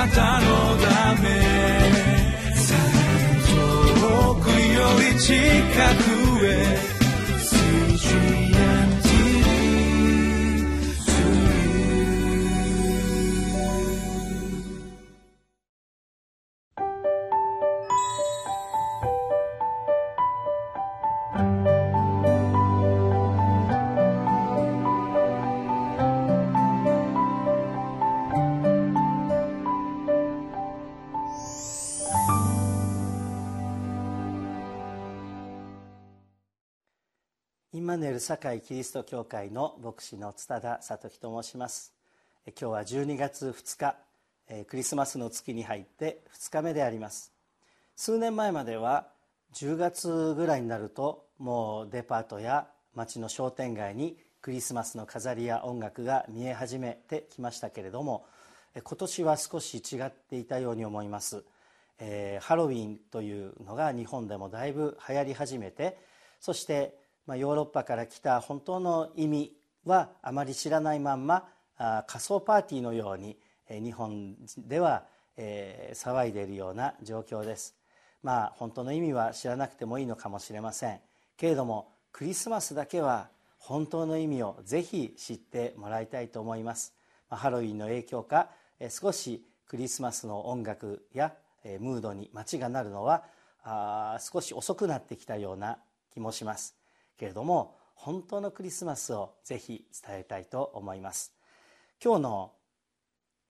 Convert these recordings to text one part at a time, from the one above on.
なたのため。遠くより近く。堺キリスト教会の牧師の津田聡樹と申します。今日は12月2日クリスマスの月に入って2日目であります。数年前までは10月ぐらいになるともうデパートや街の商店街にクリスマスの飾りや音楽が見え始めてきましたけれども今年は少し違っていたように思います、えー、ハロウィンというのが日本でもだいぶ流行り始めてそしてまあ、ヨーロッパから来た本当の意味はあまり知らないまんまあ仮想パーティーのように、えー、日本では、えー、騒いでいるような状況です。まあ本当の意味は知らなくてもいいのかもしれません。けれどもクリスマスだけは本当の意味をぜひ知ってもらいたいと思います、まあ、ハロウィンの影響か、えー、少しクリスマスの音楽や、えー、ムードに街がなるのはあ少し遅くなってきたような気もします。けれども本当のクリスマスをぜひ伝えたいと思います。今日の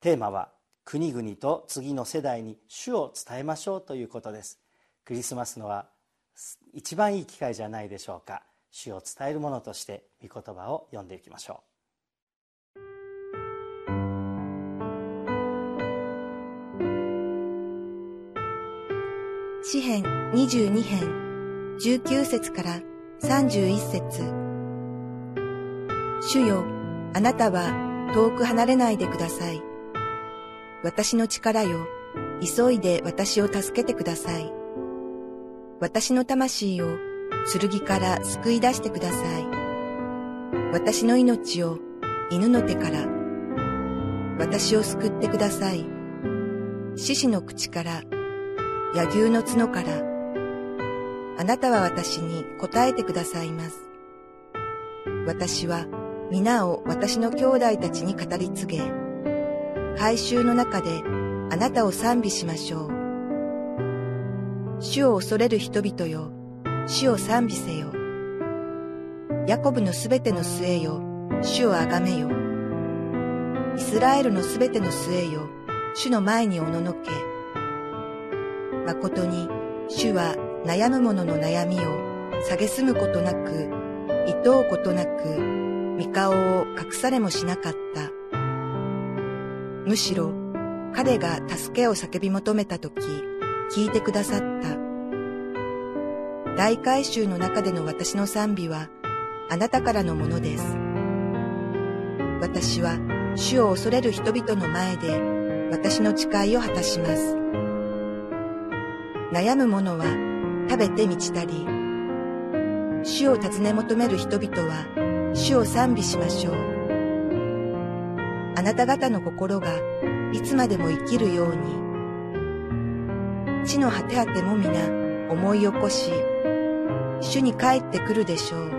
テーマは国々と次の世代に主を伝えましょうということです。クリスマスのは一番いい機会じゃないでしょうか。主を伝えるものとして御言葉を読んでいきましょう。詩編22編19節から31節主よ、あなたは遠く離れないでください。私の力よ、急いで私を助けてください。私の魂を剣から救い出してください。私の命を犬の手から、私を救ってください。獅子の口から、柳牛の角から、あなたは私に答えてくださいます。私は皆を私の兄弟たちに語り継げ、改宗の中であなたを賛美しましょう。主を恐れる人々よ、主を賛美せよ。ヤコブのすべての末よ、主をあがめよ。イスラエルのすべての末よ、主の前におののけ。誠に、主は悩む者の悩みを蔑むことなく、厭うことなく、見顔を隠されもしなかった。むしろ、彼が助けを叫び求めたとき、聞いてくださった。大改修の中での私の賛美は、あなたからのものです。私は、主を恐れる人々の前で、私の誓いを果たします。悩む者は、食べて満ちたり、主を尋ね求める人々は主を賛美しましょう。あなた方の心がいつまでも生きるように、地の果て果ても皆思い起こし、主に帰ってくるでしょう。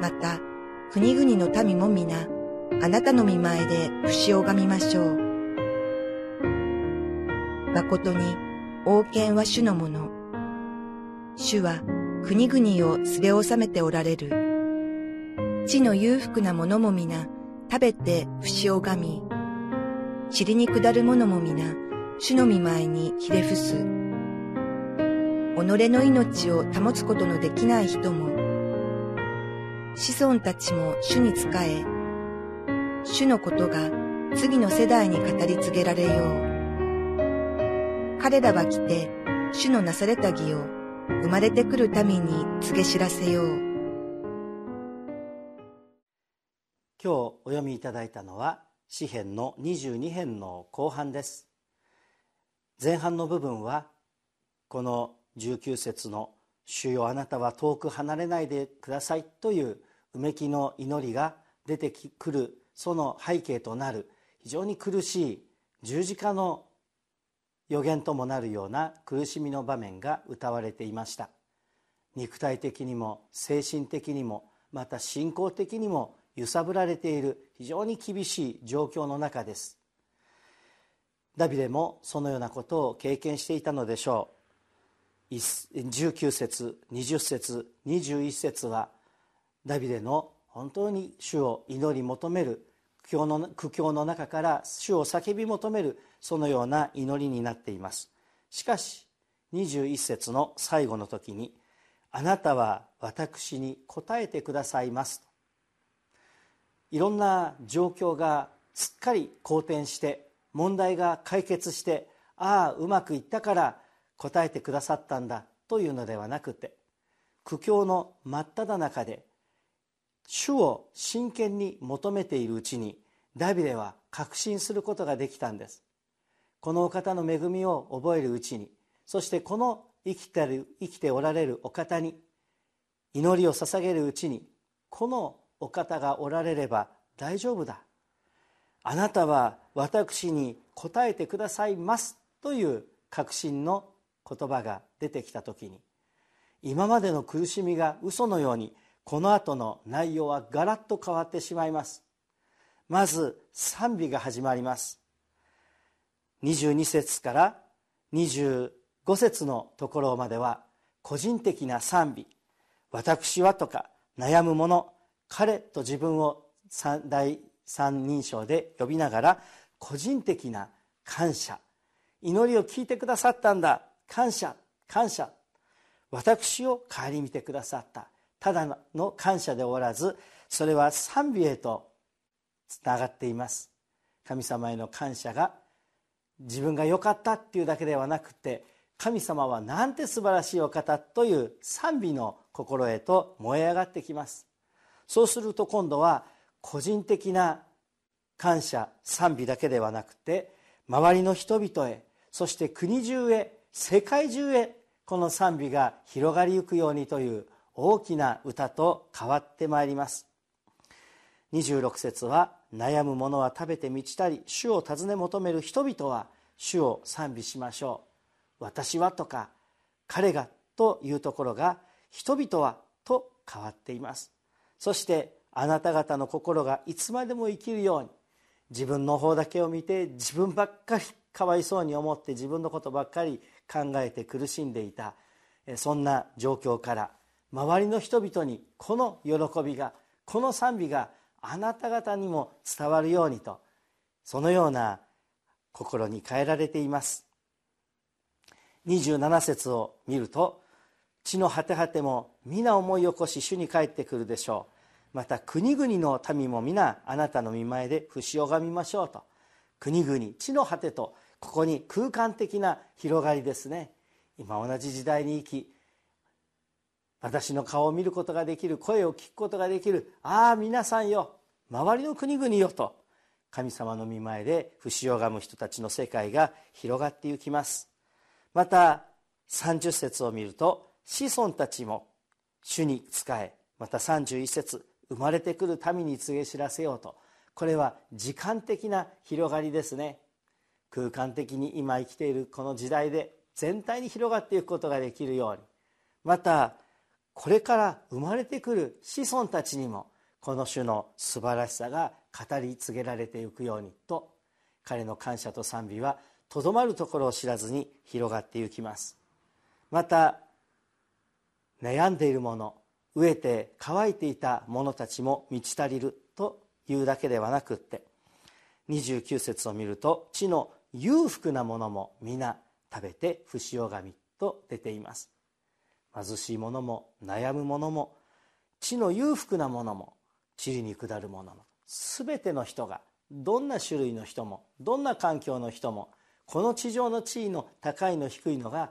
また、国々の民も皆、あなたの見前で不死拝みましょう。誠に、王権は主のもの。主は国々をすれ収めておられる。地の裕福な者も皆食べて節をがみ、塵に下る者も皆主の見前にひれ伏す。己の命を保つことのできない人も、子孫たちも主に仕え、主のことが次の世代に語り継げられよう。彼らは来て、主のなされた義を生まれてくる民に告げ知らせよう。今日お読みいただいたのは詩編の22編の後半です。前半の部分はこの19節の「主よあなたは遠く離れないでください」といううめきの祈りが出てくるその背景となる非常に苦しい十字架の予言ともなるような苦しみの場面が歌われていました。肉体的にも精神的にもまた信仰的にも揺さぶられている非常に厳しい状況の中ですダビデもそのようなことを経験していたのでしょう19節20節21節はダビデの本当に主を祈り求める苦境の苦境の中から主を叫び求めるそのような祈りになっています。しかし21節の最後の時に「あなたは私に答えてくださいます」いろんな状況がすっかり好転して問題が解決してああうまくいったから答えてくださったんだというのではなくて苦境の真っ只中で主を真剣に求めているうちにダビデは確信することができたんです。このお方の恵みを覚えるうちにそしてこの生きてる生きておられるお方に祈りを捧げるうちにこのお方がおられれば大丈夫だ。あなたは私に答えてくださいますという確信の言葉が出てきた時に今までの苦しみが嘘のようにこの後の内容はガラッと変わってしまいます。まず賛美が始まります。22節から25節のところまでは個人的な賛美。私はとか悩む者彼と自分を第三人称で呼びながら個人的な感謝。祈りを聞いてくださったんだ。感謝感謝。私を顧みてくださった。ただの感謝で終わらずそれは賛美へとつながっています。神様への感謝が自分が良かったっていうだけではなくて神様はなんて素晴らしいお方という賛美の心へと燃え上がってきます。そうすると今度は個人的な感謝賛美だけではなくて周りの人々へそして国中へ世界中へこの賛美が広がりゆくようにという大きな歌と変わってまいります。26節は悩む者は食べて満ちたり主を尋ね求める人々は主を賛美しましょう。私はとか彼がというところが人々はと変わっています。そしてあなた方の心がいつまでも生きるように自分の方だけを見て自分ばっかりかわいそうに思って自分のことばっかり考えて苦しんでいたそんな状況から周りの人々にこの喜びがこの賛美があなた方にも伝わるようにとそのような心に変えられています。27節を見ると地の果て果ても皆思い起こし主に帰ってくるでしょう。また国々の民も皆あなたの見前で不死を拝みましょうと。国々地の果てとここに空間的な広がりですね。今同じ時代に生き私の顔を見ることができる声を聞くことができるああ皆さんよ周りの国々よと神様の御前で不死をがむ人たちの世界が広がっていきます。また30節を見ると子孫たちも主に仕えまた31節生まれてくる民に告げ知らせようと。これは時間的な広がりですね。空間的に今生きているこの時代で全体に広がっていくことができるように。またこれから生まれてくる子孫たちにもこの種の素晴らしさが語り継げられていくようにと彼の感謝と賛美はとどまるところを知らずに広がっていきます。また悩んでいるもの飢えて乾いていた者たちも満ち足りるというだけではなくって29節を見ると地の裕福なものも皆食べて不死拝みと出ています。貧しい者も悩む者も地の裕福な者も地理に下る者も全ての人がどんな種類の人もどんな環境の人もこの地上の地位の高いの低いのが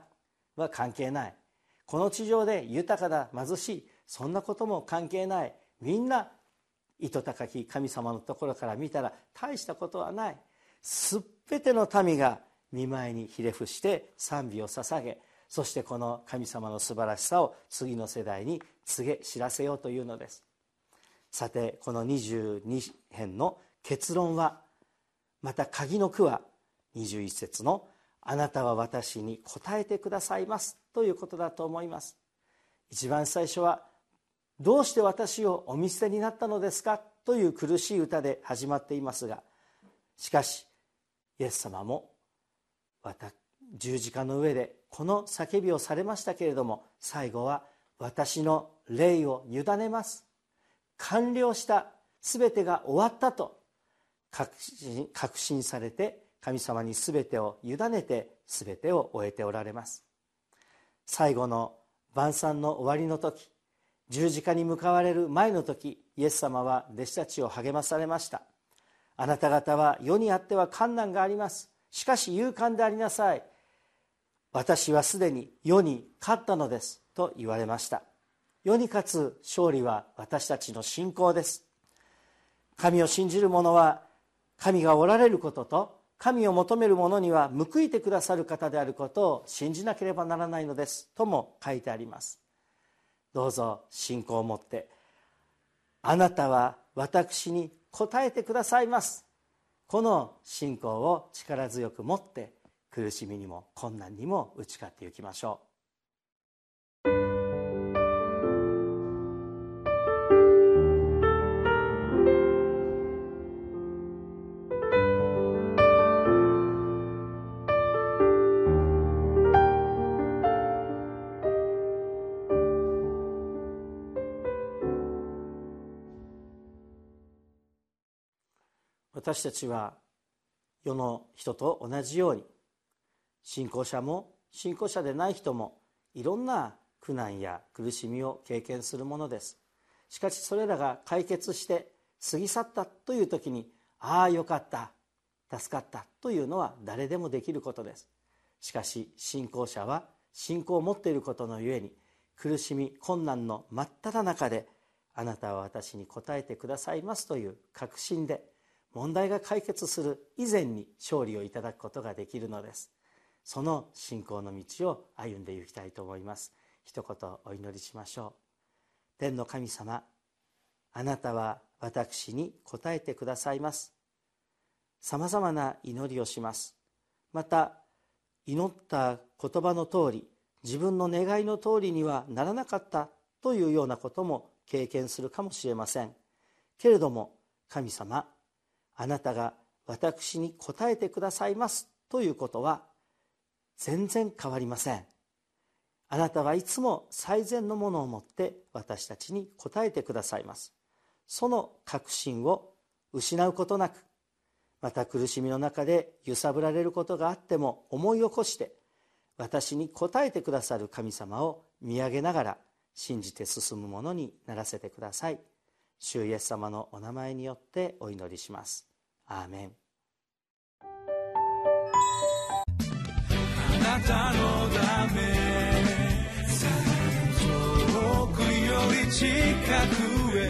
は関係ない。この地上で豊かだ貧しいそんなことも関係ない。みんな糸高き神様のところから見たら大したことはない。全ての民が見舞いにひれ伏して賛美を捧げそしてこの神様の素晴らしさを次の世代に告げ知らせようというのですさてこの22編の結論はまた鍵の句は21節の「あなたは私に答えてくださいます」ということだと思います一番最初は「どうして私をお見捨てになったのですか?」という苦しい歌で始まっていますがしかしイエス様も十字架の上でこの叫びをされましたけれども最後は「私の霊を委ねます」完了した全てが終わったと確信確信されて神様に全てを委ねて全てを終えておられます。最後の晩餐の終わりの時十字架に向かわれる前の時イエス様は弟子たちを励まされました。あなた方は世にあっては困難があります。しかし勇敢でありなさい。私はすでに世に勝ったのですと言われました。世に勝つ勝利は私たちの信仰です。神を信じる者は神がおられることと神を求める者には報いてくださる方であることを信じなければならないのですとも書いてあります。どうぞ信仰を持ってあなたは私に答えてくださいます。この信仰を力強く持って苦しみにも困難にも打ち勝っていきましょう。私たちは世の人と同じように信仰者も信仰者でない人もいろんな苦難や苦しみを経験するものです。しかしそれらが解決して過ぎ去ったという時にああよかった。助かったというのは誰でもできることです。しかし信仰者は信仰を持っていることのゆえに苦しみ困難の真っ只中であなたは私に答えてくださいますという確信で問題が解決する以前に勝利をいただくことができるのです。その信仰の道を歩んでいきたいと思います。一言お祈りしましょう。天の神様あなたは私に答えてくださいます。さまざまな祈りをします。また祈った言葉の通り自分の願いの通りにはならなかったというようなことも経験するかもしれません。けれども神様あなたが私に答えてくださいますということは全然変わりません。あなたはいつも最善のものを持って私たちに答えてくださいます。その確信を失うことなくまた苦しみの中で揺さぶられることがあっても思い起こして私に答えてくださる神様を見上げながら信じて進むものにならせてください。主イエス様のお名前によってお祈りします。アーメン。なたのため。遠くより近くへ。